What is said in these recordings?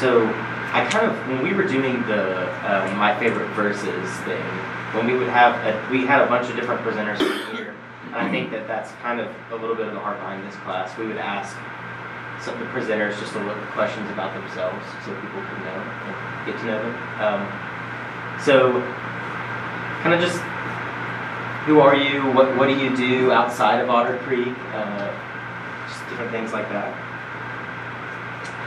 So I kind of when we were doing the um, my favorite verses thing, when we would have a, we had a bunch of different presenters here, and I think that that's kind of a little bit of the heart behind this class. We would ask some of the presenters just a little questions about themselves so people could know and get to know them. Um, so kind of just who are you? What what do you do outside of Otter Creek? Uh, just different things like that.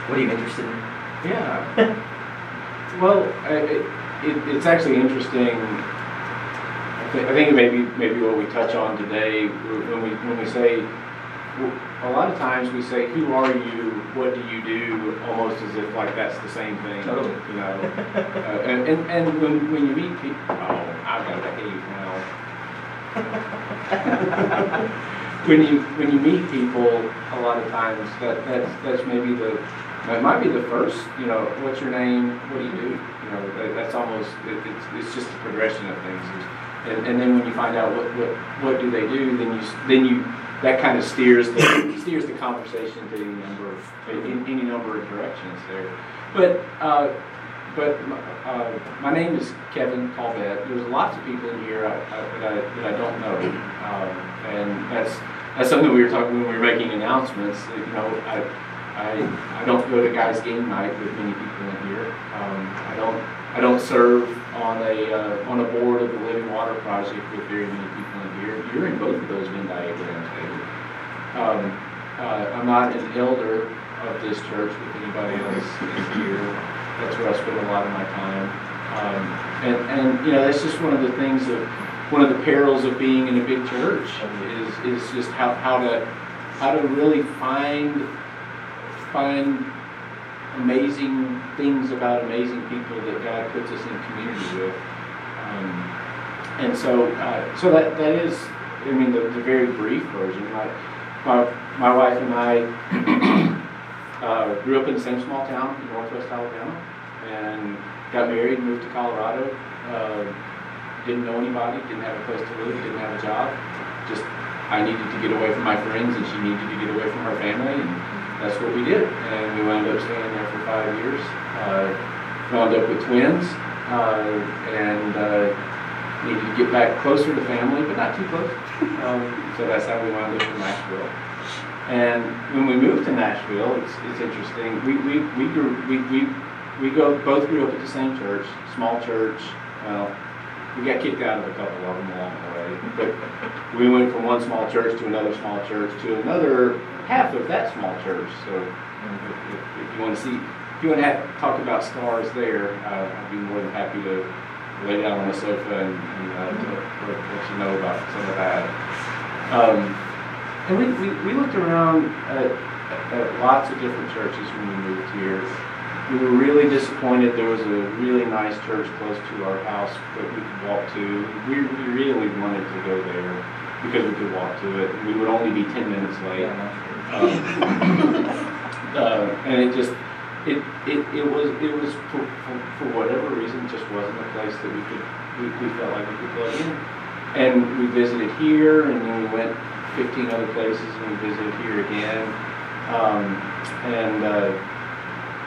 What are you interested in? Yeah. well, I, it, it, it's actually interesting. I, th- I think maybe maybe what we touch on today when we when we say a lot of times we say, "Who are you? What do you do?" Almost as if like that's the same thing. Totally. You know. uh, and, and and when when you meet people, oh, I've got to behave now. when you when you meet people, a lot of times that that's that's maybe the it might be the first. You know, what's your name? What do you do? You know, that, that's almost it, it's it's just a progression of things. And, and then when you find out what, what what do they do, then you then you that kind of steers the steers the conversation to any number of in, any number of directions there. But uh, but uh, my name is Kevin Colbett. There's lots of people in here I, I, that, I, that I don't know, um, and that's that's something we were talking when we were making announcements. You know, I, I I don't go to guys' game night with many people in here. Um, I don't I don't serve on a uh, on a board of the Living Water Project with very many people in here. You're in both of those Venn diagrams. Um, uh, I'm not an elder of this church with anybody else here. That's where I spend a lot of my time. Um, and, and, you know, that's just one of the things of, one of the perils of being in a big church is, is just how, how to, how to really find, find amazing things about amazing people that God puts us in community with. Um, and so, uh, so that, that is, I mean, the, the very brief version. My, my, my wife and I uh, grew up in the same small town in northwest Alabama and got married and moved to Colorado. Uh, didn't know anybody, didn't have a place to live, didn't have a job. Just I needed to get away from my friends and she needed to get away from her family and that's what we did. And we wound up staying there for five years. Uh, wound up with twins uh, and uh, needed to get back closer to family, but not too close. Um, so that's how we wound up in Nashville. And when we moved to Nashville, it's, it's interesting. We, we, we, grew, we, we, we go, both grew up at the same church, small church. Well, we got kicked out of a couple of them along the way. But we went from one small church to another small church to another half of that small church. So if, if, if you want to see, if you want to have, talk about stars there, uh, I'd be more than happy to lay down on the sofa and, and uh, to let you know about some of that. Um, and we, we, we looked around at, at lots of different churches when we moved here. We were really disappointed there was a really nice church close to our house that we could walk to. We, we really wanted to go there because we could walk to it. We would only be 10 minutes late. Um, uh, and it just, it, it, it was, it was for, for, for, whatever reason, just wasn't a place that we could, we, we felt like we could plug in. And we visited here and then we went 15 other places and we visited here again. Um, and uh,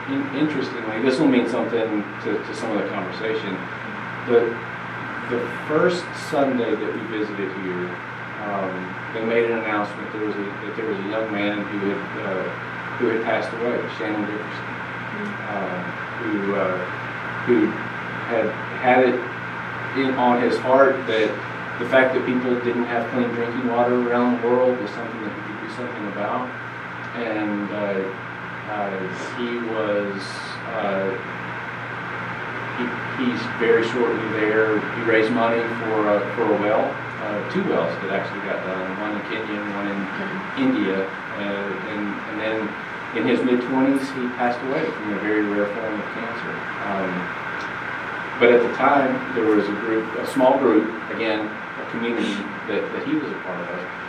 interestingly, this will mean something to, to some of the conversation. The, the first Sunday that we visited here, um, they made an announcement there was a, that there was a young man who had uh, who had passed away, Shannon Dickerson, uh, who uh, who had had it in, on his heart that the fact that people didn't have clean drinking water around the world was something that we could do something about. And uh, he was, uh, he, he's very shortly there. He raised money for, for a well, uh, two wells that actually got done, one in Kenya and one in India. Uh, and, and then in his mid-20s, he passed away from a very rare form of cancer. Um, but at the time, there was a group, a small group, again, a community that, that he was a part of.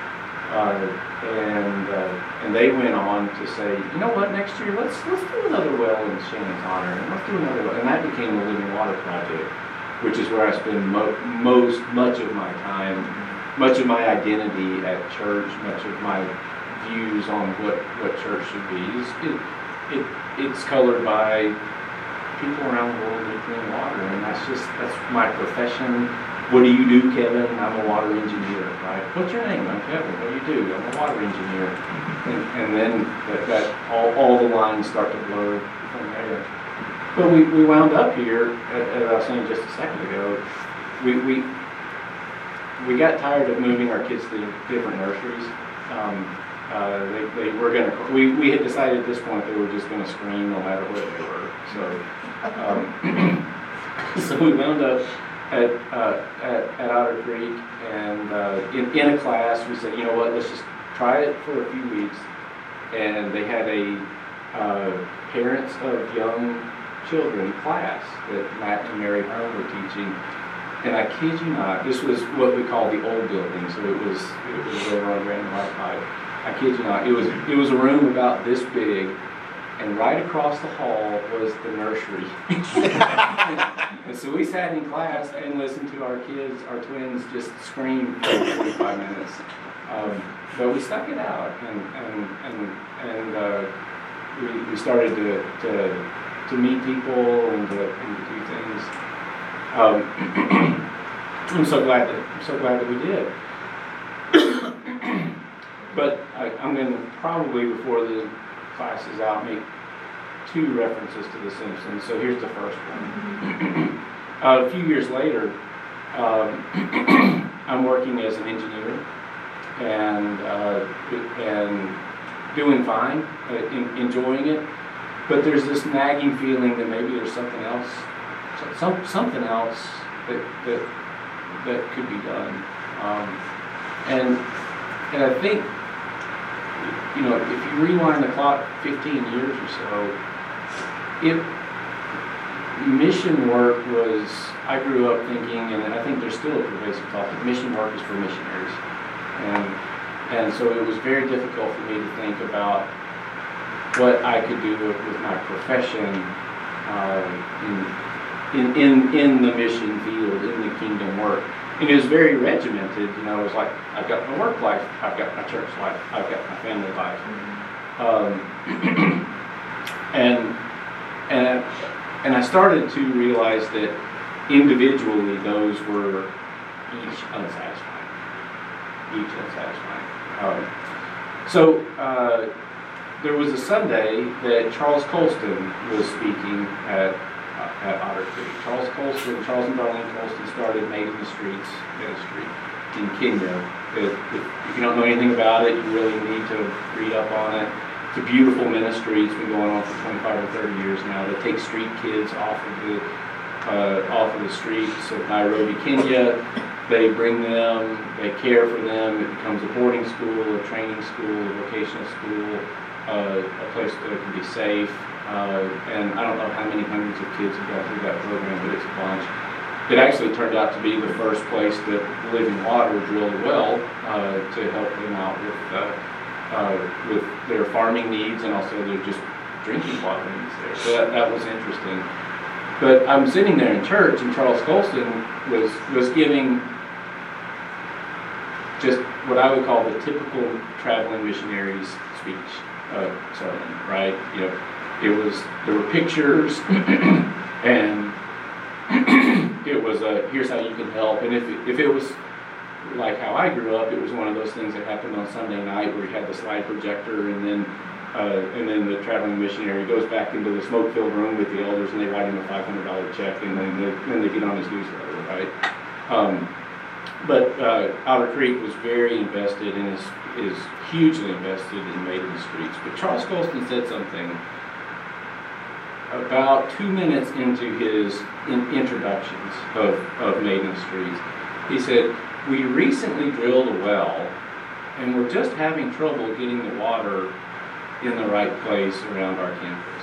And uh, and they went on to say, you know what, next year let's let's do another well in Shannon's honor, and let's do another well. And that became the Living Water Project, which is where I spend mo- most much of my time, much of my identity at church, much of my views on what, what church should be. It, it, it's colored by people around the world need clean water, and that's just, that's my profession. What do you do, Kevin? I'm a water engineer, right? What's your name? I'm Kevin. What do you do? I'm a water engineer. And, and then that, that, all, all the lines start to blur from there. But we, we wound up here, as I was saying just a second ago, we, we, we got tired of moving our kids to different nurseries. Um, uh, they, they were gonna, we, we had decided at this point they were just gonna scream no matter what they were, so. um, So we wound up at, uh, at, at Otter Creek and, uh, in, in a class, we said, you know what, let's just try it for a few weeks. And they had a, uh, parents of young children class that Matt and Mary Hearn were teaching. And I kid you not, this was what we call the old building, so it was, it was over on Grand Pike. I kid you not, it was, it was a room about this big, and right across the hall was the nursery. And so we sat in class and listened to our kids, our twins, just scream for forty-five minutes. Um, But we stuck it out, and, and, and, and, uh, we, we started to, to, to meet people and to, and to do things. Um, I'm so glad that, I'm so glad that we did. But I, I'm gonna probably, before the class is out, make two references to The Simpsons, so here's the first one. Uh, a few years later, um, I'm working as an engineer and, uh, and doing fine, uh, en- enjoying it, but there's this nagging feeling that maybe there's something else, some, something else that, that, that could be done. Um, and, and I think, you know, if you rewind the clock 15 years or so, it, mission work was, I grew up thinking, and I think there's still a pervasive thought, that mission work is for missionaries. And, and so it was very difficult for me to think about what I could do with, with my profession uh, in, in, in, in the mission field, in the kingdom work. And it was very regimented, you know, it was like, I've got my work life, I've got my church life, I've got my family life. Um, and, and, and I started to realize that individually, those were each unsatisfying. Each unsatisfying. Um, so, uh, there was a Sunday that Charles Coulston was speaking at, at Otter Creek. Charles Coulston, Charles and Darlene Coulston started Made in the Streets Ministry in Kenya. If, if if you don't know anything about it, you really need to read up on it. It's a beautiful ministry. It's been going on for 25 or 30 years now. They take street kids off of the uh, off of the streets of Nairobi, Kenya. They bring them, they care for them. It becomes a boarding school, a training school, a vocational school, uh, a place that can be safe. Uh, and I don't know how many hundreds of kids have gone through that program, but it's a bunch. It actually turned out to be the first place that Living Water drilled a well uh, to help them out with uh, uh, with their farming needs and also their just drinking water needs there. So that, that was interesting. But I'm sitting there in church and Charles Coulston was, was giving just what I would call the typical traveling missionary's speech, uh, sermon, right? You know, it was, there were pictures and it was a, here's how you can help. And if, if it was like how I grew up, it was one of those things that happened on Sunday night where you had the slide projector and then, uh, and then the traveling missionary goes back into the smoke-filled room with the elders and they write him a five hundred dollar check and then, they- then they get on his newsletter, right? Um, but, uh, Otter Creek was very invested and is, is hugely invested in Made in the Streets. But Charles Coulston said something about two minutes into his in- introductions of, of the Streets. He said, we recently drilled a well and we're just having trouble getting the water in the right place around our campus.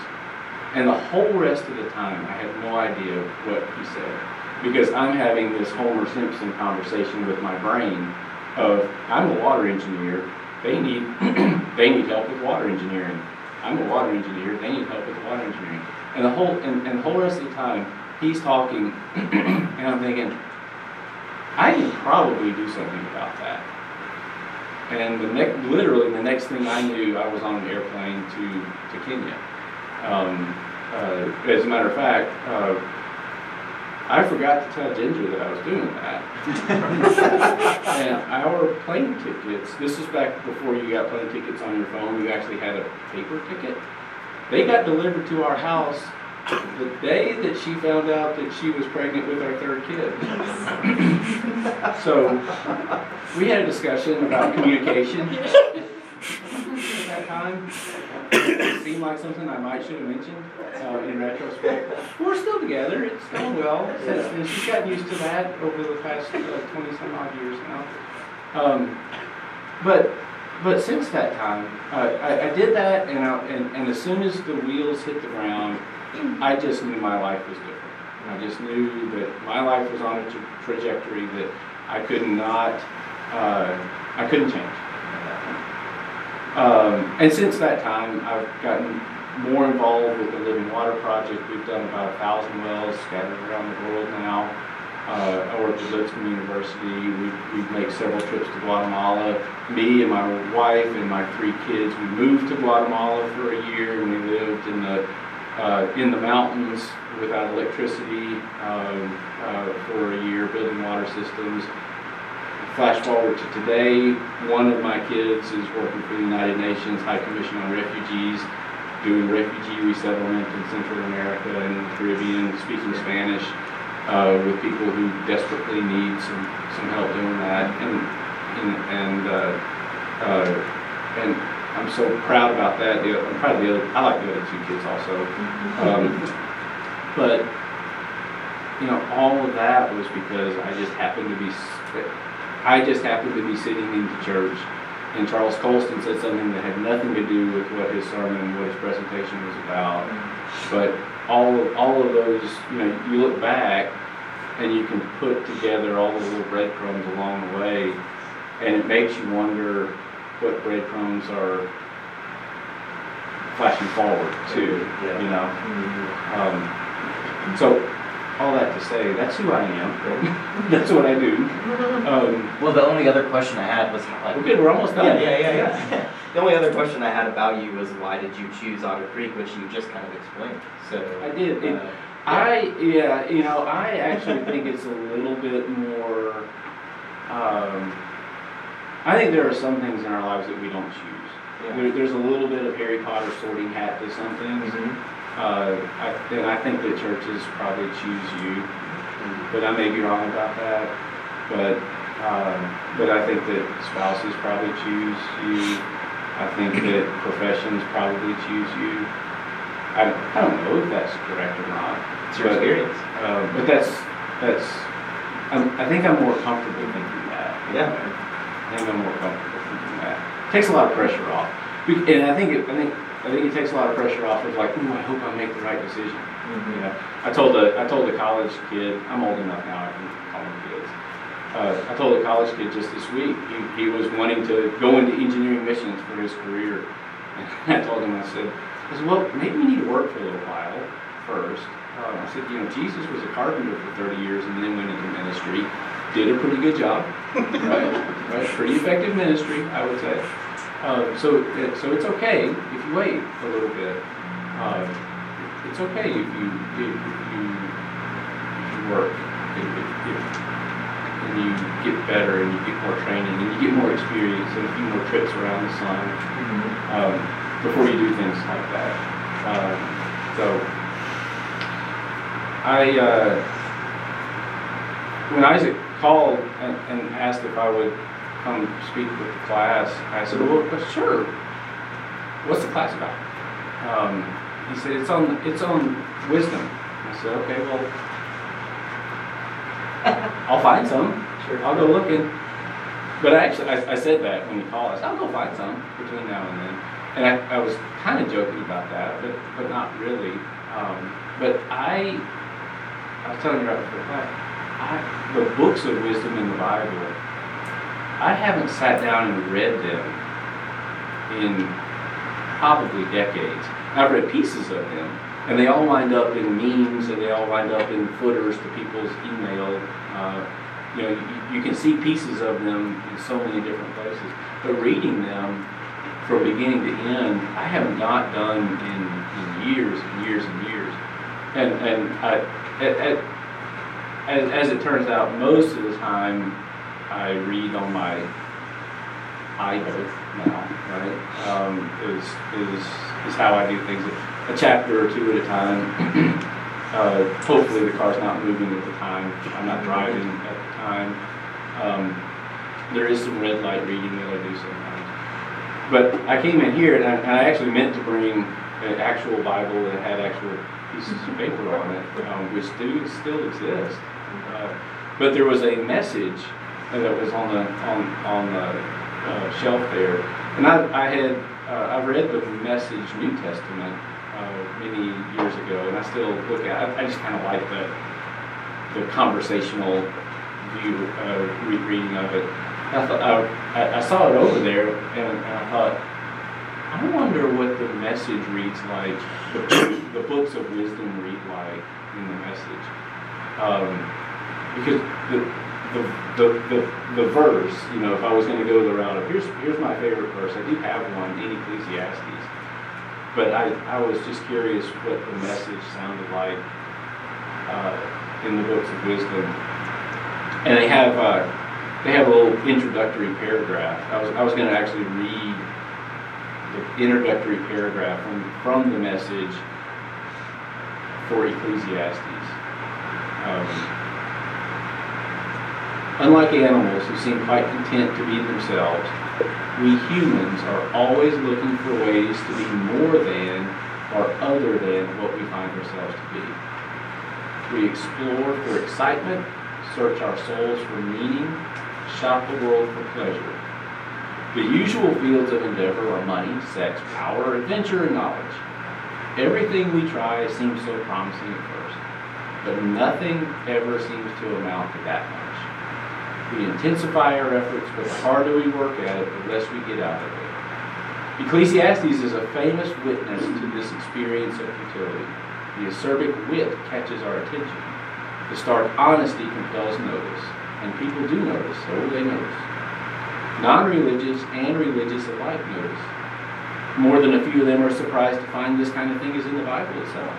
And the whole rest of the time, I had no idea what he said. Because I'm having this Homer Simpson conversation with my brain of, I'm a water engineer, they need, they need help with water engineering. I'm a water engineer, they need help with water engineering. And the whole, and, and the whole rest of the time, he's talking, and I'm thinking, I can probably do something about that. And the next, literally the next thing I knew, I was on an airplane to, to Kenya. Um, uh, as a matter of fact, uh, I forgot to tell Ginger that I was doing that. and our plane tickets, this is back before you got plane tickets on your phone, you actually had a paper ticket. They got delivered to our house the day that she found out that she was pregnant with our third kid. so we had a discussion about communication at that time. It seemed like something I might should have mentioned uh, in retrospect. We're still together. It's going well. Since, and she's gotten used to that over the past uh, 20 some odd years now. Um, but but since that time, uh, I, I, did that, and, I, and, and as soon as the wheels hit the ground, I just knew my life was different. I just knew that my life was on a tra trajectory that I could not, uh, I couldn't change. Um, and since that time, I've gotten more involved with the Living Water Project. We've done about a thousand wells scattered around the world now. Uh, I work at Lipscomb University. We, we make several trips to Guatemala. Me and my wife and my three kids, we moved to Guatemala for a year and we lived in the uh, in the mountains without electricity um, uh, for a year, building water systems. Flash forward to today, one of my kids is working for the United Nations High Commission on Refugees, doing refugee resettlement in Central America and the Caribbean, speaking Spanish uh, with people who desperately need some, some help doing that. And, and, and, uh, uh, and I'm so proud about that. I'm proud of the other. I like the other two kids also. Um, but you know, all of that was because I just happened to be. I just happened to be sitting in the church, and Charles Coulston said something that had nothing to do with what his sermon, what his presentation was about. But all of all of those, you know, you look back, and you can put together all the little breadcrumbs along the way, and it makes you wonder what breadcrumbs are flashing forward to, yeah. you know. Mm-hmm. Um, so all that to say, that's who I am. that's what I do. Um, well, the only other question I had was how, like, okay, we're almost done. Yeah, yeah, yeah. yeah. the only other question I had about you was why did you choose Otter Creek, which you just kind of explained. So I did. Uh, yeah. I yeah, you know, I actually think it's a little bit more. Um, I think there are some things in our lives that we don't choose. Yeah. There, there's a little bit of Harry Potter sorting hat to some things. Mm-hmm. Uh, I, and I think that churches probably choose you, but I may be wrong about that. But um, but I think that spouses probably choose you. I think that professions probably choose you. I, I don't know if that's correct or not. It's your but, experience. Uh, but that's that's. I'm, I think I'm more comfortable thinking that. Yeah. I think I'm more comfortable thinking that. It takes a lot of pressure off. And I think it, I think I think it takes a lot of pressure off of like, ooh, I hope I make the right decision. Mm-hmm. You know, I told the I told the college kid, I'm old enough now, I can call them kids. Uh, I told a college kid just this week, he, he was wanting to go into engineering missions for his career. And I told him, I said, I said, well, maybe we need to work for a little while first. Um, I said, you know, Jesus was a carpenter for 30 years and then went into ministry did a pretty good job, right? right? Pretty effective ministry, I would say. Uh, so, it, so it's okay if you wait a little bit. Uh, it's okay if you if, you, if you work, if, if, and you get better and you get more training and you get more experience and a few more trips around the sun mm-hmm. um, before you do things like that. Uh, so, I uh, when Isaac called and, and asked if I would come speak with the class. I said, well, sure. What's the class about? Um, he said, it's on, it's on wisdom. I said, okay, well, I'll find some. Sure. I'll go looking. But actually, I, I, said that when he called. I said, I'll go find some between now and then. And I, I was kind of joking about that, but, but not really. Um, but I, I was telling you right before class, I, the books of wisdom in the Bible, I haven't sat down and read them in probably decades. I've read pieces of them, and they all wind up in memes, and they all wind up in footers to people's email. Uh, you know, you, you, can see pieces of them in so many different places. But reading them, from beginning to end, I have not done in, in years and years and years. And, and I, at, at, as, as it turns out, most of the time I read on my iBook now, right? Um, is, is, is how I do things, a chapter or two at a time. uh, hopefully the car's not moving at the time, I'm not driving at the time. Um, there is some red light reading that I do sometimes. But I came in here and I, and I actually meant to bring an actual Bible that had actual pieces of paper on it, um, which do still exist. Uh, but there was a message that was on the on on the uh, shelf there, and I, I had uh, I read the Message New Testament uh, many years ago, and I still look at. I, I just kind of like the the conversational view uh, re- reading of it. I thought I, I saw it over there, and, and I thought. I wonder what the message reads like, the, the books of wisdom read like in the message. Um, because the, the, the, the, the verse, you know, if I was going to go the route of here's, here's my favorite verse, I do have one in Ecclesiastes. But I, I was just curious what the message sounded like uh, in the books of wisdom. And they have, uh, they have a little introductory paragraph. I was, I was going to actually read the introductory paragraph from, from the message for Ecclesiastes. Um, unlike animals who seem quite content to be themselves, we humans are always looking for ways to be more than or other than what we find ourselves to be. We explore for excitement, search our souls for meaning, shop the world for pleasure. The usual fields of endeavor are money, sex, power, adventure, and knowledge. Everything we try seems so promising at first, but nothing ever seems to amount to that much. We intensify our efforts, but the harder we work at it, the less we get out of it. Ecclesiastes is a famous witness to this experience of futility. The acerbic wit catches our attention. The stark honesty compels notice, and people do notice, so they notice. Non-religious and religious alike notice. More than a few of them are surprised to find this kind of thing is in the Bible itself.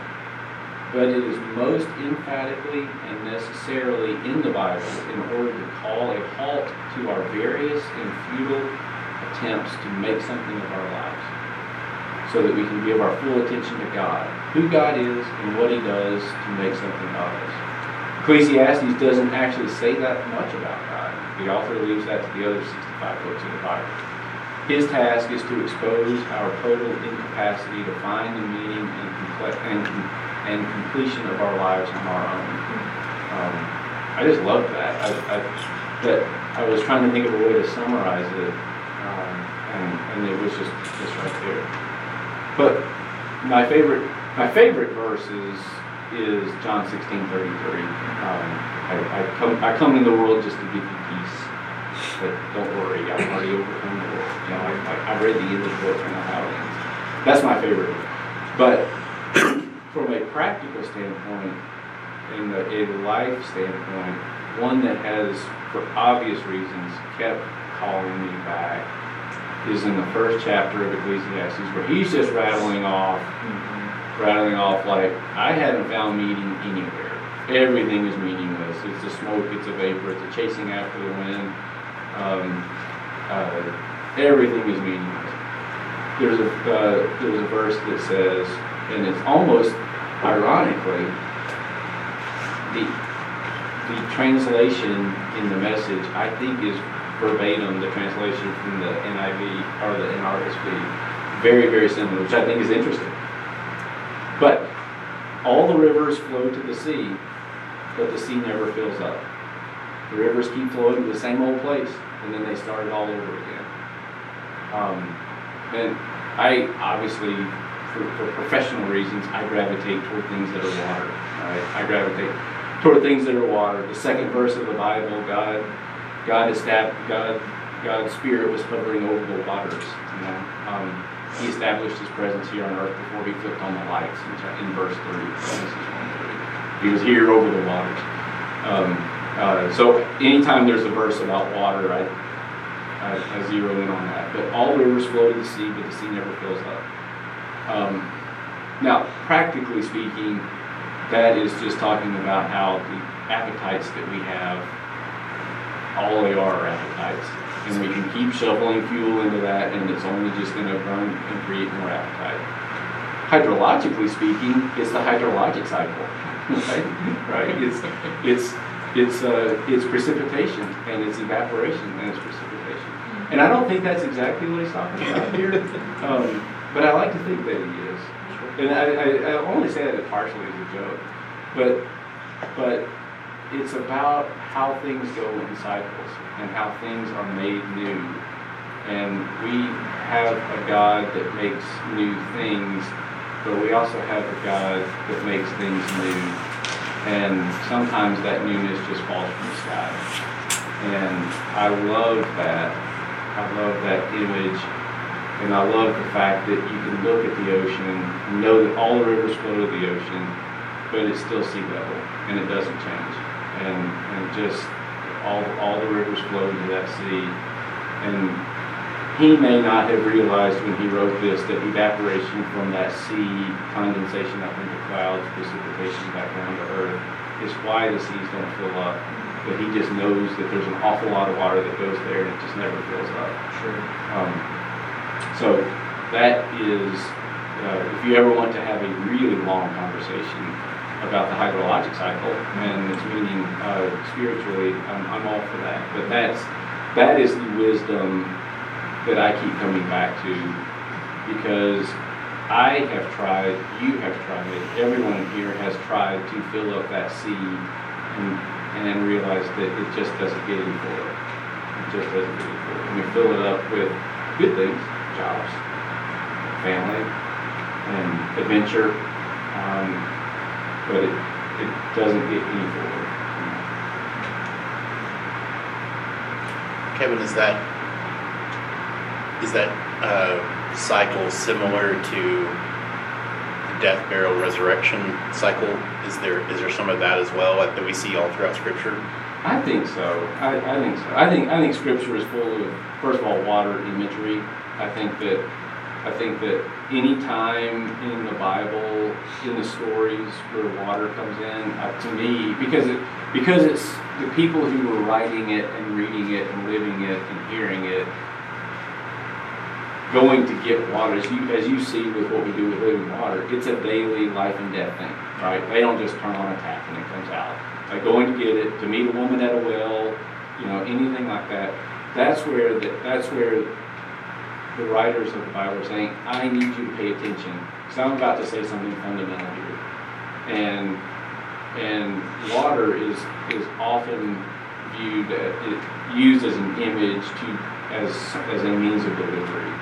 But it is most emphatically and necessarily in the Bible in order to call a halt to our various and futile attempts to make something of our lives. So that we can give our full attention to God, who God is, and what He does to make something of us. Ecclesiastes doesn't actually say that much about God. The author leaves that to the other 65 books of the Bible. His task is to expose our total incapacity to find the meaning and, comple- and, and completion of our lives on our own. Um, I just love that. I, I, that I was trying to think of a way to summarize it, um, and, and it was just, just right there. But my favorite, my favorite verse is, is John 16, 33. Um, I, I, come, I come in the world just to give you peace, but don't worry, I've already overcome the world. You know, I, I, I've read the end of the book, I know how it ends. That's my favorite. But from a practical standpoint, in the, a life standpoint, one that has, for obvious reasons, kept calling me back is in the first chapter of Ecclesiastes, where he's just rattling off, rattling off like, I haven't found meaning anywhere. Everything is meaningless. It's a smoke, it's a vapor, it's a chasing after the wind. Um, uh, everything is meaningless. There's a uh, there's a verse that says, and it's almost ironically, the the translation in the message I think is verbatim the translation from the NIV or the NRSV. Very very similar, which I think is interesting. But all the rivers flow to the sea, but the sea never fills up. The rivers keep flowing to the same old place, and then they start it all over again. Um, and I obviously, for, for professional reasons, I gravitate toward things that are water. Right? I gravitate toward things that are water. The second verse of the Bible, God, God established, God, God's Spirit was hovering over the waters. You know, um, He established His presence here on earth before He flipped on the lights in, in verse three. He was here over the waters. Um, uh, so anytime there's a verse about water, I I, I zero in on that. But all rivers flow to the sea, but the sea never fills up. Um, now, practically speaking, that is just talking about how the appetites that we have, all they are appetites. And we can keep shoveling fuel into that, and it's only just going to burn and create more appetite. Hydrologically speaking, it's the hydrologic cycle, right? right? It's it's it's uh, it's precipitation and it's evaporation and it's precipitation. And I don't think that's exactly what he's talking about here, um, but I like to think that he is. And I, I, I only say that partially as a joke, but but it's about how things go in cycles and how things are made new. And we have a God that makes new things, but we also have a God that makes things new. And sometimes that newness just falls from the sky. And I love that. I love that image. And I love the fact that you can look at the ocean, and know that all the rivers flow to the ocean, but it's still sea level and it doesn't change. And, and just all, all the rivers flow into that sea. And he may not have realized when he wrote this that evaporation from that sea, condensation up into clouds, precipitation back down to earth, is why the seas don't fill up. But he just knows that there's an awful lot of water that goes there and it just never fills up. Sure. Um, so that is, uh, if you ever want to have a really long conversation about the hydrologic cycle and its meaning uh, spiritually, I'm, I'm all for that. But that's that is the wisdom that I keep coming back to because I have tried, you have tried, everyone here has tried to fill up that sea and, and then realized that it just doesn't get any fuller. It just doesn't get any fuller. And we fill it up with good things, jobs, family, and adventure, um, but it, it doesn't get any fuller. Kevin, is that is that uh, cycle similar to death, burial, resurrection cycle? Is there is there some of that as well that we see all throughout Scripture? I think so. I, I think so. I think I think Scripture is full of first of all water imagery. I think that I think that any time in the Bible, in the stories where water comes in, uh, to me, because it because it's the people who were writing it and reading it and living it and hearing it, going to get water, as you as you see with what we do with living water, it's a daily life and death thing, right? They don't just turn on a tap and it comes out. Like going to get it, to meet a woman at a well, you know, anything like that. That's where the, that's where the writers of the Bible are saying, I need you to pay attention. Because I'm about to say something fundamental here. And and water is is often viewed uh, as, used as an image to as as a means of delivery.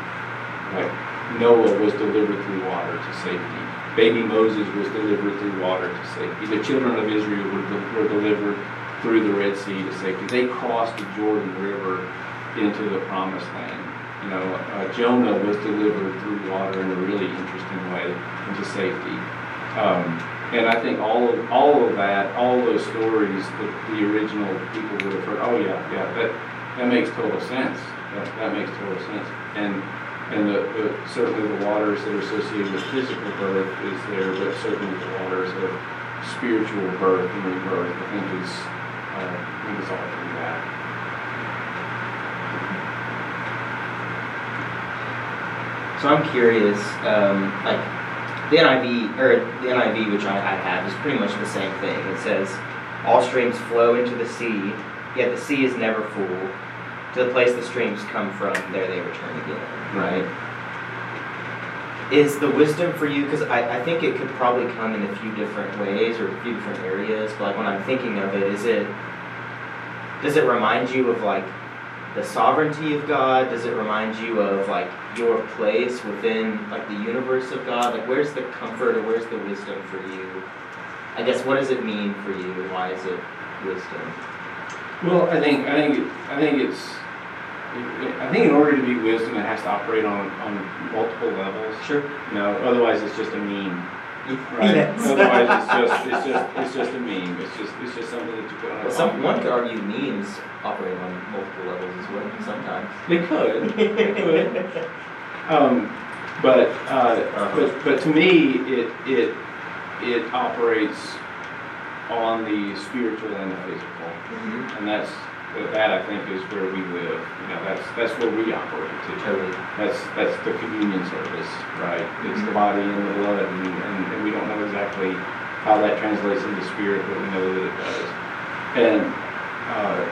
Noah was delivered through water to safety. Baby Moses was delivered through water to safety. The children of Israel were, de- were delivered through the Red Sea to safety. They crossed the Jordan River into the Promised Land. You know, uh, Jonah was delivered through water in a really interesting way into safety. Um, and I think all of all of that, all those stories that the original people would have heard. Oh yeah, yeah, that that makes total sense. That, that makes total sense. And and the, the, certainly the waters that are associated with physical birth is there, but certainly the waters of spiritual birth and rebirth, I think is, uh, I think is all through that. So I'm curious, um, like the NIV or the NIV, which I, I have, is pretty much the same thing. It says, "All streams flow into the sea, yet the sea is never full. To the place the streams come from, there they return again." Right? Is the wisdom for you? Because I, I think it could probably come in a few different ways or a few different areas. But like when I'm thinking of it, is it does it remind you of like the sovereignty of God? Does it remind you of like your place within like the universe of God? Like where's the comfort or where's the wisdom for you? I guess what does it mean for you and why is it wisdom? Well, I think I think I think it's I think in order to be wisdom, it has to operate on on multiple levels. Sure. You know, otherwise it's just a meme. right? Yes. Otherwise, it's just, it's just, it's just a meme, it's just, it's just something that you put on. Well, some, one could argue memes operate on multiple levels as well, sometimes. They could, they could. Um, but, uh, Uh-huh. but, but to me, it, it, it operates on the spiritual and the physical. Mhm. And that's, that I think is where we live, you know, that's, that's where we operate too. Totally. That's, that's the communion service, right? It's the body and the blood, and, and, and we don't know exactly how that translates into spirit, but we know that it does. And, uh,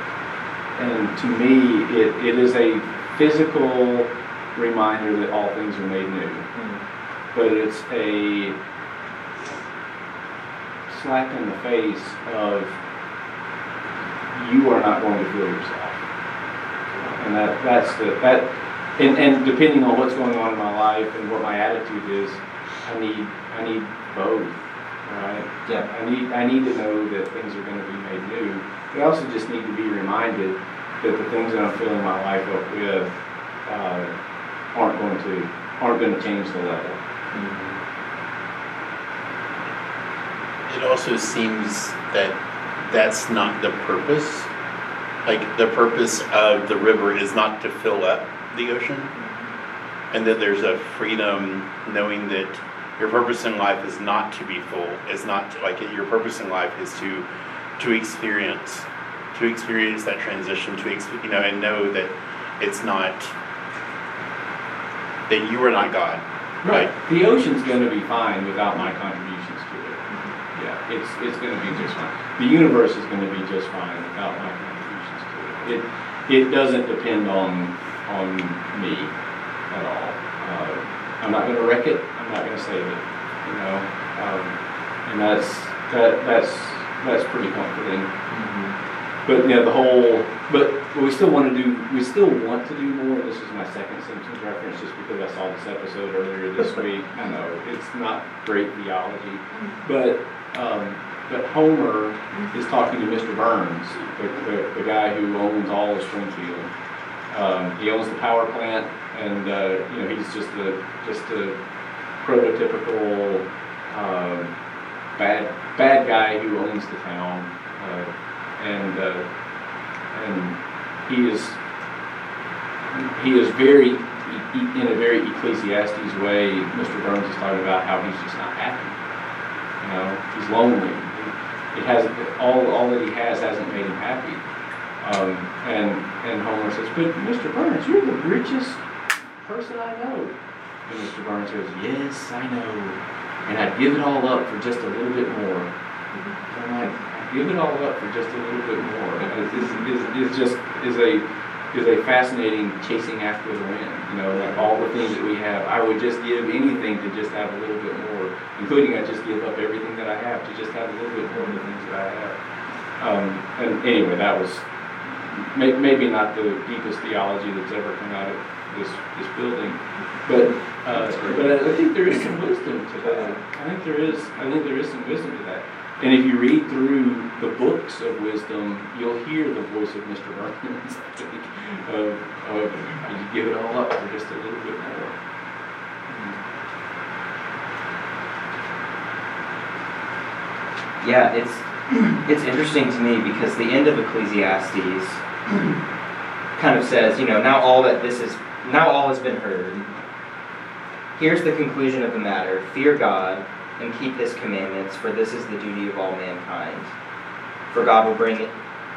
and to me, it, it is a physical reminder that all things are made new, Mhm. but it's a slap in the face of you are not going to feel yourself. And that, that's the, that, and, and depending on what's going on in my life and what my attitude is, I need, I need both, right? Yeah. I need, I need to know that things are gonna be made new. But I also just need to be reminded that the things that I'm filling my life up with, uh, aren't going to, aren't gonna change the level. Mhm. It also seems that that's not the purpose. Like, the purpose of the river is not to fill up the ocean. Mm-hmm. And that there's a freedom knowing that your purpose in life is not to be full. It's not, to- like, your purpose in life is to, to experience, to experience that transition, to, you know, and know that it's not, that you are not God. Right. The ocean's gonna be fine without my contributions to it. It's, it's gonna be just fine. The universe is gonna be just fine without my contributions to it. It, it doesn't depend on, on me at all. Uh, I'm not gonna wreck it, I'm not gonna save it, you know? Um, and that's, that, that's, that's pretty comforting. Mhm. But, you know, the whole, but we still want to do, we still want to do more. This is my second Simpsons reference just because I saw this episode earlier this week. I know, it's not great theology. But, um, but Homer is talking to Mr. Burns, the, the, the guy who owns all of Springfield. Um, he owns the power plant and, uh, you know, he's just the, just a prototypical, um, bad, bad guy who owns the town. Uh, and, uh, and he is, he is very, in a very Ecclesiastes way, Mr. Burns is talking about how he's just not happy. You know, he's lonely. It hasn't, all, all that he has hasn't made him happy. Um, and, and Homer says, but Mr. Burns, you're the richest person I know. And Mr. Burns goes, yes, I know. And I'd give it all up for just a little bit more. And I'm like, I'd give it all up for just a little bit more. It's- it's just, is a, is a fascinating chasing after the wind. You know, like all the things that we have, I would just give anything to just have a little bit more, including I just give up everything that I have to just have a little bit more of the things that I have. Um, and anyway, that was may, maybe not the deepest theology that's ever come out of this, this building, but, uh, but I think there is some wisdom to that. I think there is, I think there is some wisdom to that. And if you read through the books of wisdom, you'll hear the voice of Mr. Burns, I think, of, of, you give it all up for just a little bit more. Yeah, it's it's interesting to me because the end of Ecclesiastes kind of says, you know, now all that this is now all has been heard. Here's the conclusion of the matter: fear God and keep His commandments, for this is the duty of all mankind. For God will bring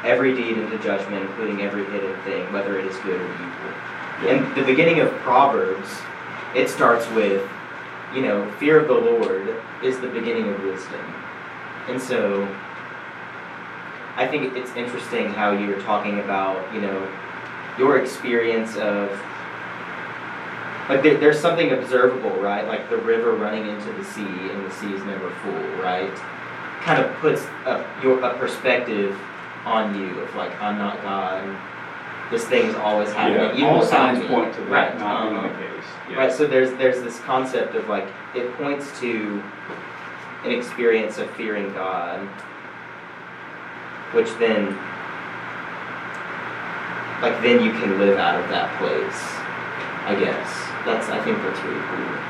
every deed into judgment, including every hidden thing, whether it is good or evil. And the beginning of Proverbs, it starts with, you know, fear of the Lord is the beginning of wisdom. And so I think it's interesting how you're talking about, you know, your experience of like there, there's something observable, right? Like the river running into the sea and the sea is never full, right? Kind of puts a, your a perspective on you of like I'm not God. This thing's always happening. Yeah, all signs point to that Right, not being uh-huh. the case. Yeah. Right, so there's there's this concept of like it points to an experience of fearing God, which then like then you can live out of that place. I guess that's I think that's really cool.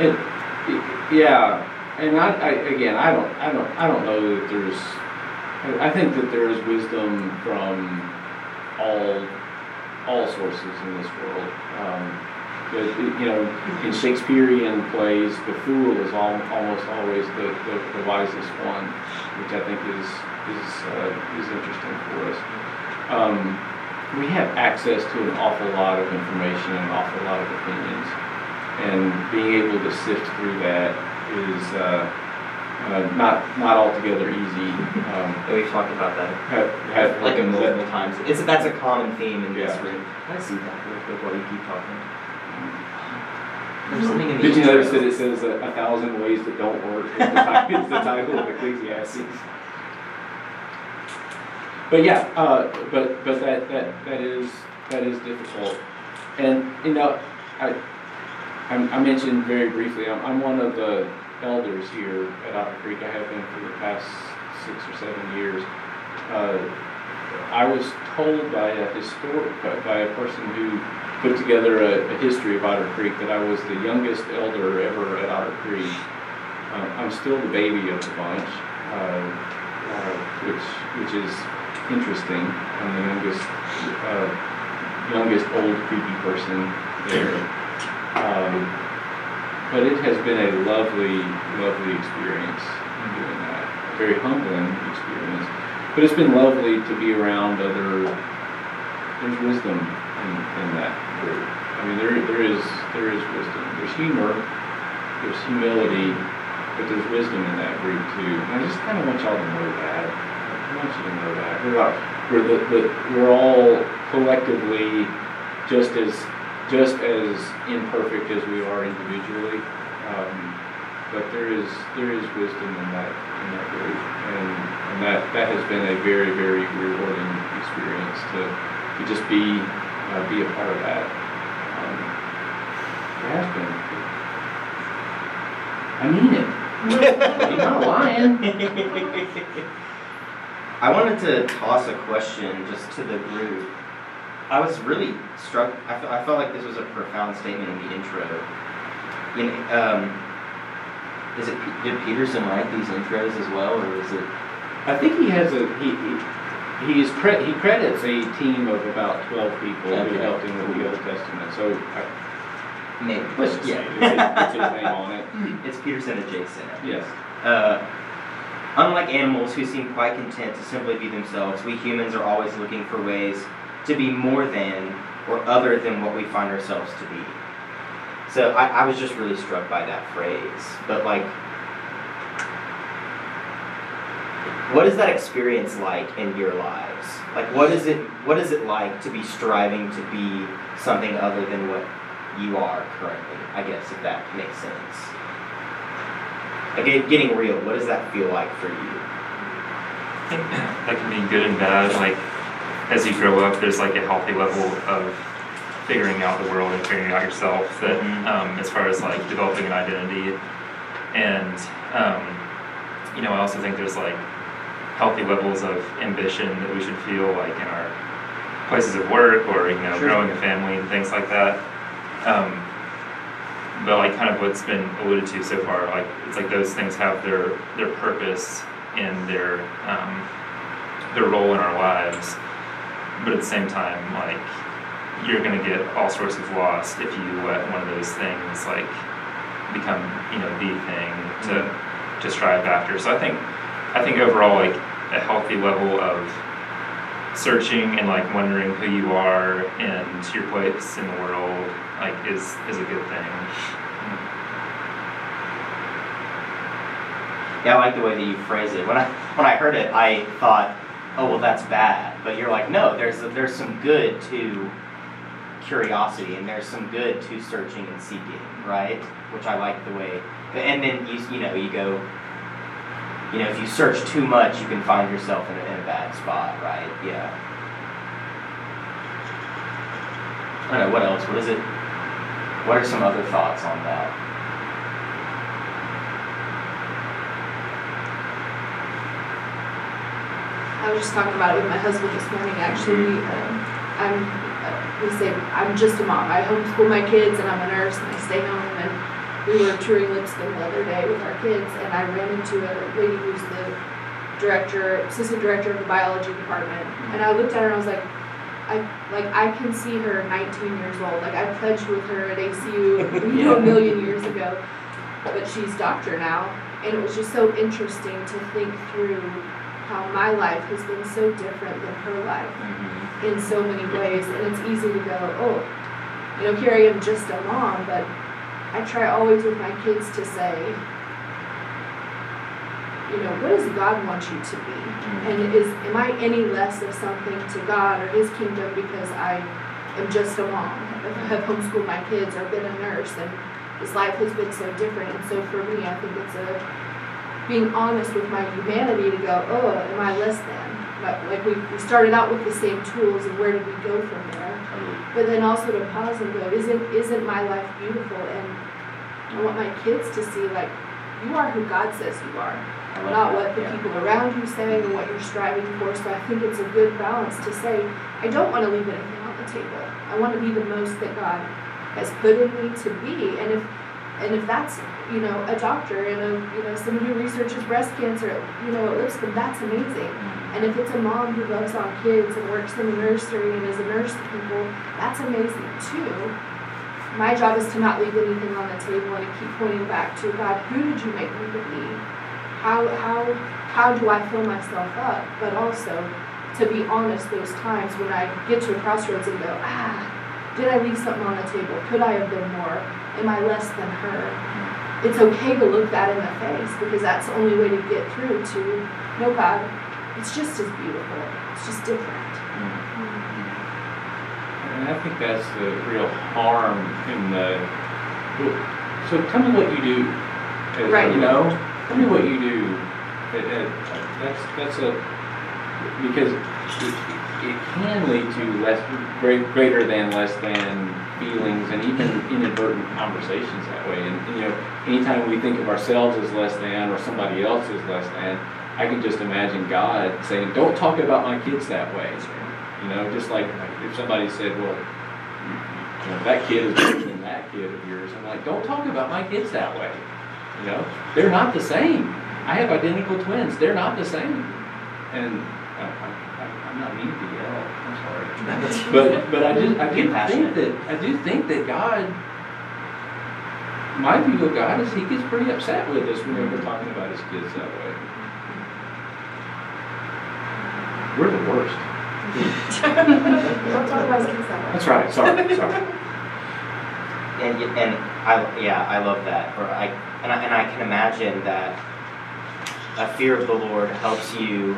And Yeah, and I, I, again, I don't, I don't, I don't know that there's, I, think that there is wisdom from all, all sources in this world. Um, but, you know, in Shakespearean plays, the fool is al- almost always the, the, the wisest one, which I think is, is, uh, is interesting for us. Um, we have access to an awful lot of information and an awful lot of opinions. And being able to sift through that is uh, uh, not not altogether easy. Um, We've talked about that have, have like a multiple times. It's that's a common theme in this room. I see that real quick while you keep talking? There's something in the Did you notice that it says a, a thousand ways that don't work? Is the is the title of Ecclesiastes. But yeah, uh, but but that that that is that is difficult, and you know, I I, I mentioned very briefly, I'm, I'm one of the elders here at Otter Creek. I have been for the past six or seven years. Uh, I was told by a historic, by a person who put together a, a history of Otter Creek that I was the youngest elder ever at Otter Creek. Uh, I'm still the baby of the bunch, uh, uh, which which is interesting. I'm the youngest uh, youngest old creepy person there. Um, but it has been a lovely, lovely experience doing that. A very humbling experience. But it's been lovely to be around other. There's wisdom in, in that group. I mean, there there is there is wisdom. There's humor. There's humility. But there's wisdom in that group too. And I just kind of want y'all to know that. I want you to know that. We're not, we're the, the, we're all collectively just as just as imperfect as we are individually. Um, but there is there is wisdom in that in that group, and and that that has been a very very rewarding experience to to just be uh, be a part of that. Um, it has been. I mean it. I'm not lying. I wanted to toss a question just to the group. I was really struck. I, fe- I felt like this was a profound statement in the intro. In, um, is it did Peterson write these intros as well, or is it? I think he has a he. he He's cre- he credits a team of about twelve people who helped him with the Old Testament. So I, Maybe. let's just Yeah. it's his name on it. It's Peterson adjacent. Yes. Uh, unlike animals who seem quite content to simply be themselves, we humans are always looking for ways to be more than or other than what we find ourselves to be. So I, I was just really struck by that phrase. But like, what is that experience like in your lives? Like, what is it? What is it like to be striving to be something other than what you are currently? I guess if that makes sense. Like getting real, what does that feel like for you? I think that can be good and bad. Like as you grow up, there's like a healthy level of figuring out the world and figuring out yourself. That Mhm. um, as far as like developing an identity, and um, you know, I also think there's like healthy levels of ambition that we should feel like in our places of work or you know Sure. growing a family and things like that. Um, but like kind of what's been alluded to so far, like it's like those things have their their purpose and their um, their role in our lives. But at the same time, like you're gonna get all sorts of lost if you let one of those things like become you know the thing to to strive after. So I think I think overall like a healthy level of searching and like wondering who you are and your place in the world like is is a good thing. Hmm. Yeah, I like the way that you phrase it. When I when I heard it, I thought, oh well, that's bad. But you're like, no, there's there's some good to curiosity, and there's some good to searching and seeking, right? Which I like the way. And then you you know you go, you know, if you search too much, you can find yourself in a, in a bad spot, right? Yeah. I don't know what else. What is it? What are some other thoughts on that? I was just talking about it with my husband this morning, actually. Um, I'm, uh, we say, I'm just a mom. I homeschool my kids and I'm a nurse and I stay home and we were touring Lipscomb the other day with our kids, and I ran into a lady who's the director, assistant director of the biology department, and I looked at her and I was like, I like I can see her 19 years old. Like I pledged with her at ACU, you know, a million years ago, but she's doctor now, and it was just so interesting to think through how my life has been so different than her life Mhm. in so many ways, and it's easy to go, oh, you know, here I am just a mom, but I try always with my kids to say, you know, what does God want you to be? Mm-hmm. And is am I any less of something to God or His kingdom because I am just a mom? I have homeschooled my kids or been a nurse, and this life has been so different. And so for me, I think it's a being honest with my humanity to go, oh, am I less than? But like we, we started out with the same tools, and where did we go from there? But then also to pause and go, isn't isn't my life beautiful? And I want my kids to see like you are who God says you are not what the yeah. people around you say and what you're striving for. So I think it's a good balance to say, I don't want to leave anything on the table. I want to be the most that God has put in me to be. And if and if that's you know a doctor and a you know somebody who researches breast cancer, you know at Lipscomb, that's amazing. Mm-hmm. And if it's a mom who loves on kids and works in the nursery and is a nurse to people, that's amazing too. My job is to not leave anything on the table and to keep pointing back to God, who did you make me to be? how how how do I fill myself up? But also to be honest, those times when I get to a crossroads and go, ah, did I leave something on the table? Could I have been more? Am I less than her? It's okay to look that in the face because that's the only way to get through to no God. It's just as beautiful. It's just different. And I think that's the real harm in the, so tell me what you do. as- Right. You know, tell me what you do. It- it- That's, that's a, because it, it can lead to less, great, greater than, less than feelings and even inadvertent conversations that way. And, you know, anytime we think of ourselves as less than or somebody else as less than, I can just imagine God saying, don't talk about my kids that way. You know, just like if somebody said, well, you know, that kid is better than that kid of yours. I'm like, don't talk about my kids that way. You know, they're not the same. I have identical twins. They're not the same. And I, I'm not mean to yell. I'm sorry. But but I just I do think that I do think that God. My view of God is He gets pretty upset with us whenever we're talking about His kids that way. We're the worst. That's right. Sorry. Sorry. And, and I, yeah, I love that. Or I, and I, and I can imagine that a fear of the Lord helps you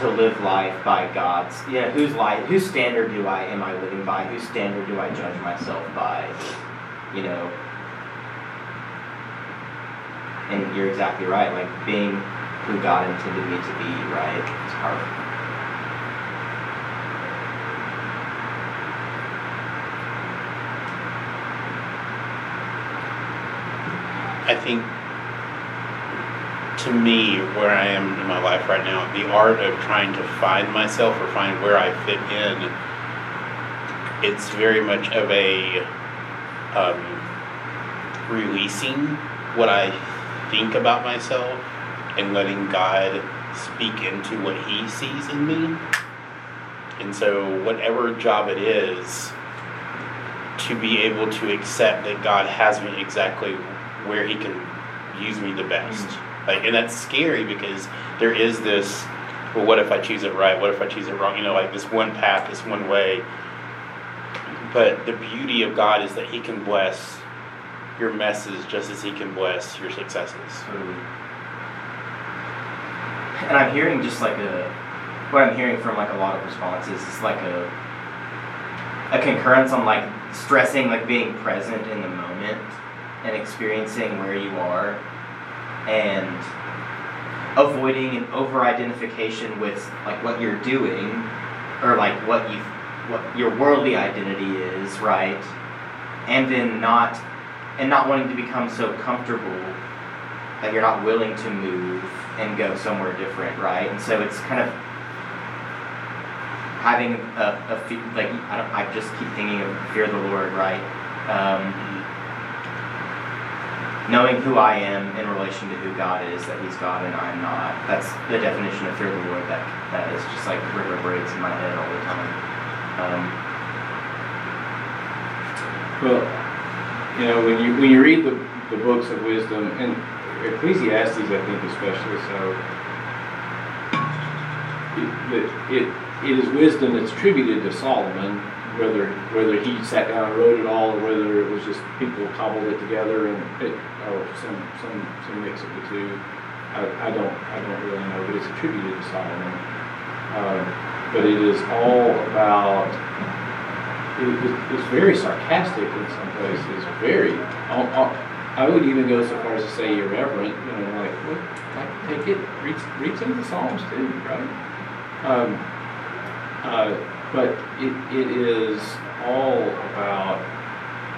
to live life by God's, you know, whose life, whose standard do I, am I living by? Whose standard do I judge myself by? You know? And you're exactly right, like being who God intended me to be, right? It's powerful. I think to me, where I am in my life right now, the art of trying to find myself or find where I fit in, it's very much of a um, releasing what I think about myself and letting God speak into what He sees in me. And so, whatever job it is, to be able to accept that God has me exactly where He can use me the best. Like, and that's scary because there is this. Well, what if I choose it right? What if I choose it wrong? You know, like this one path, this one way. But the beauty of God is that He can bless your messes just as He can bless your successes. Totally. And I'm hearing just like a, what I'm hearing from like a lot of responses is like a, a concurrence on like stressing like being present in the moment and experiencing where you are and avoiding an over identification with like what you're doing or like what you what your worldly identity is right and then not and not wanting to become so comfortable that you're not willing to move and go somewhere different, right? And so it's kind of having a, a like I don't I just keep thinking of fear of the Lord, right? Um, knowing who I am in relation to who God is, that He's God and I'm not. That's the definition of fear of the Lord. That that is just like reverberates in my head all the time. Um, Well, you know, when you, when you read the, the books of wisdom, and Ecclesiastes, I think especially so, it, it, it is wisdom that's attributed to Solomon, whether, whether he sat down and wrote it all, or whether it was just people cobbled it together and it, or some, some, some mix of the two. I, I don't, I don't really know, but it's attributed to Solomon. Uh, but it is all about it, it, it's very sarcastic in some places, very. I'll, I'll, I would even go so far as to say irreverent. You know, like? Like, take it, read, read some of the Psalms too, right? Um, uh, but it, it is all about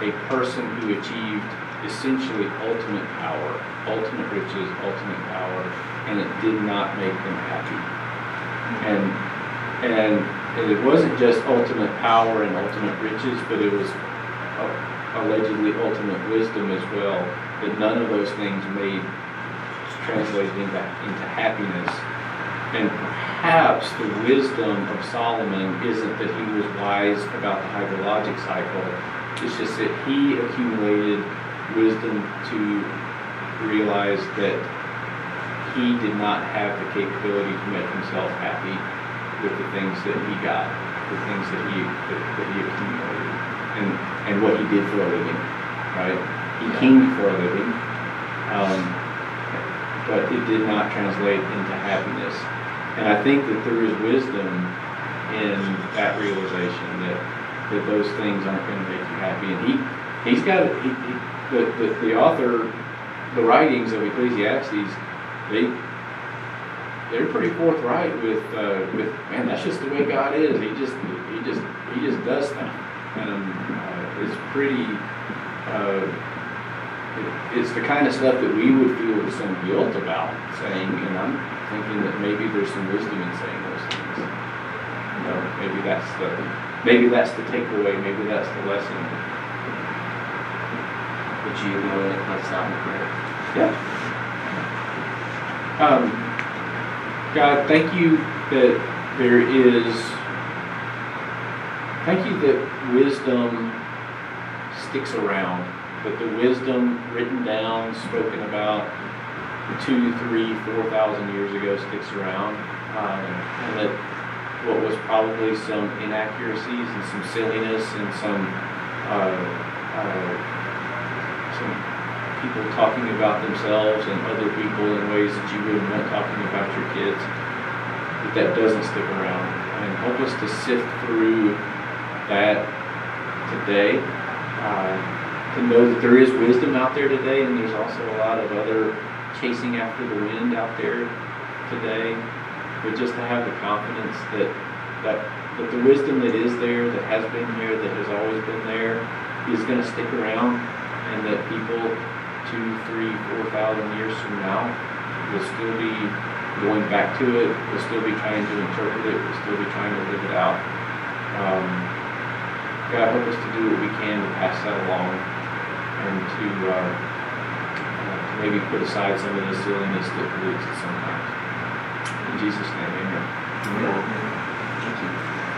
a person who achieved essentially ultimate power, ultimate riches, ultimate power, and it did not make them happy. And and and it wasn't just ultimate power and ultimate riches, but it was uh, allegedly ultimate wisdom as well. That none of those things made translated into into happiness. And perhaps the wisdom of Solomon isn't that he was wise about the hydrologic cycle. It's just that he accumulated wisdom to realize that he did not have the capability to make himself happy with the things that he got, the things that he that, that he accumulated, and and what he did for a living, right? He kinged for a living, um, but it did not translate into happiness. And I think that there is wisdom in that realization that that those things aren't going to make you happy. And he he's got he, he, the, the the author, the writings of Ecclesiastes, they they're pretty forthright with uh, with man. That's just the way God is. He just he just he just does stuff, and uh, it's pretty. Uh, it's the kind of stuff that we would feel some guilt about saying, and I'm thinking that maybe there's some wisdom in saying those things. You know, maybe that's the maybe that's the takeaway. Maybe that's the lesson. would you willing to close out in prayer? Yeah. Um, God, thank you that there is, thank you that wisdom sticks around, that the wisdom written down, spoken about two, three, four thousand years ago sticks around. Um, and that what was probably some inaccuracies and some silliness and some, uh, uh, some people talking about themselves and other people in ways that you wouldn't want talking about your kids, that that doesn't stick around. And help us to sift through that today, uh, to know that there is wisdom out there today, and there's also a lot of other chasing after the wind out there today. But just to have the confidence that that that the wisdom that is there, that has been here, that has always been there, is going to stick around, and that people two, three, four thousand years from now will still be going back to it, will still be trying to interpret it, will still be trying to live it out. Um, God, help us to do what we can to pass that along and to, uh, maybe put aside some of the silliness that pollutes it sometimes. In Jesus' name, amen. You.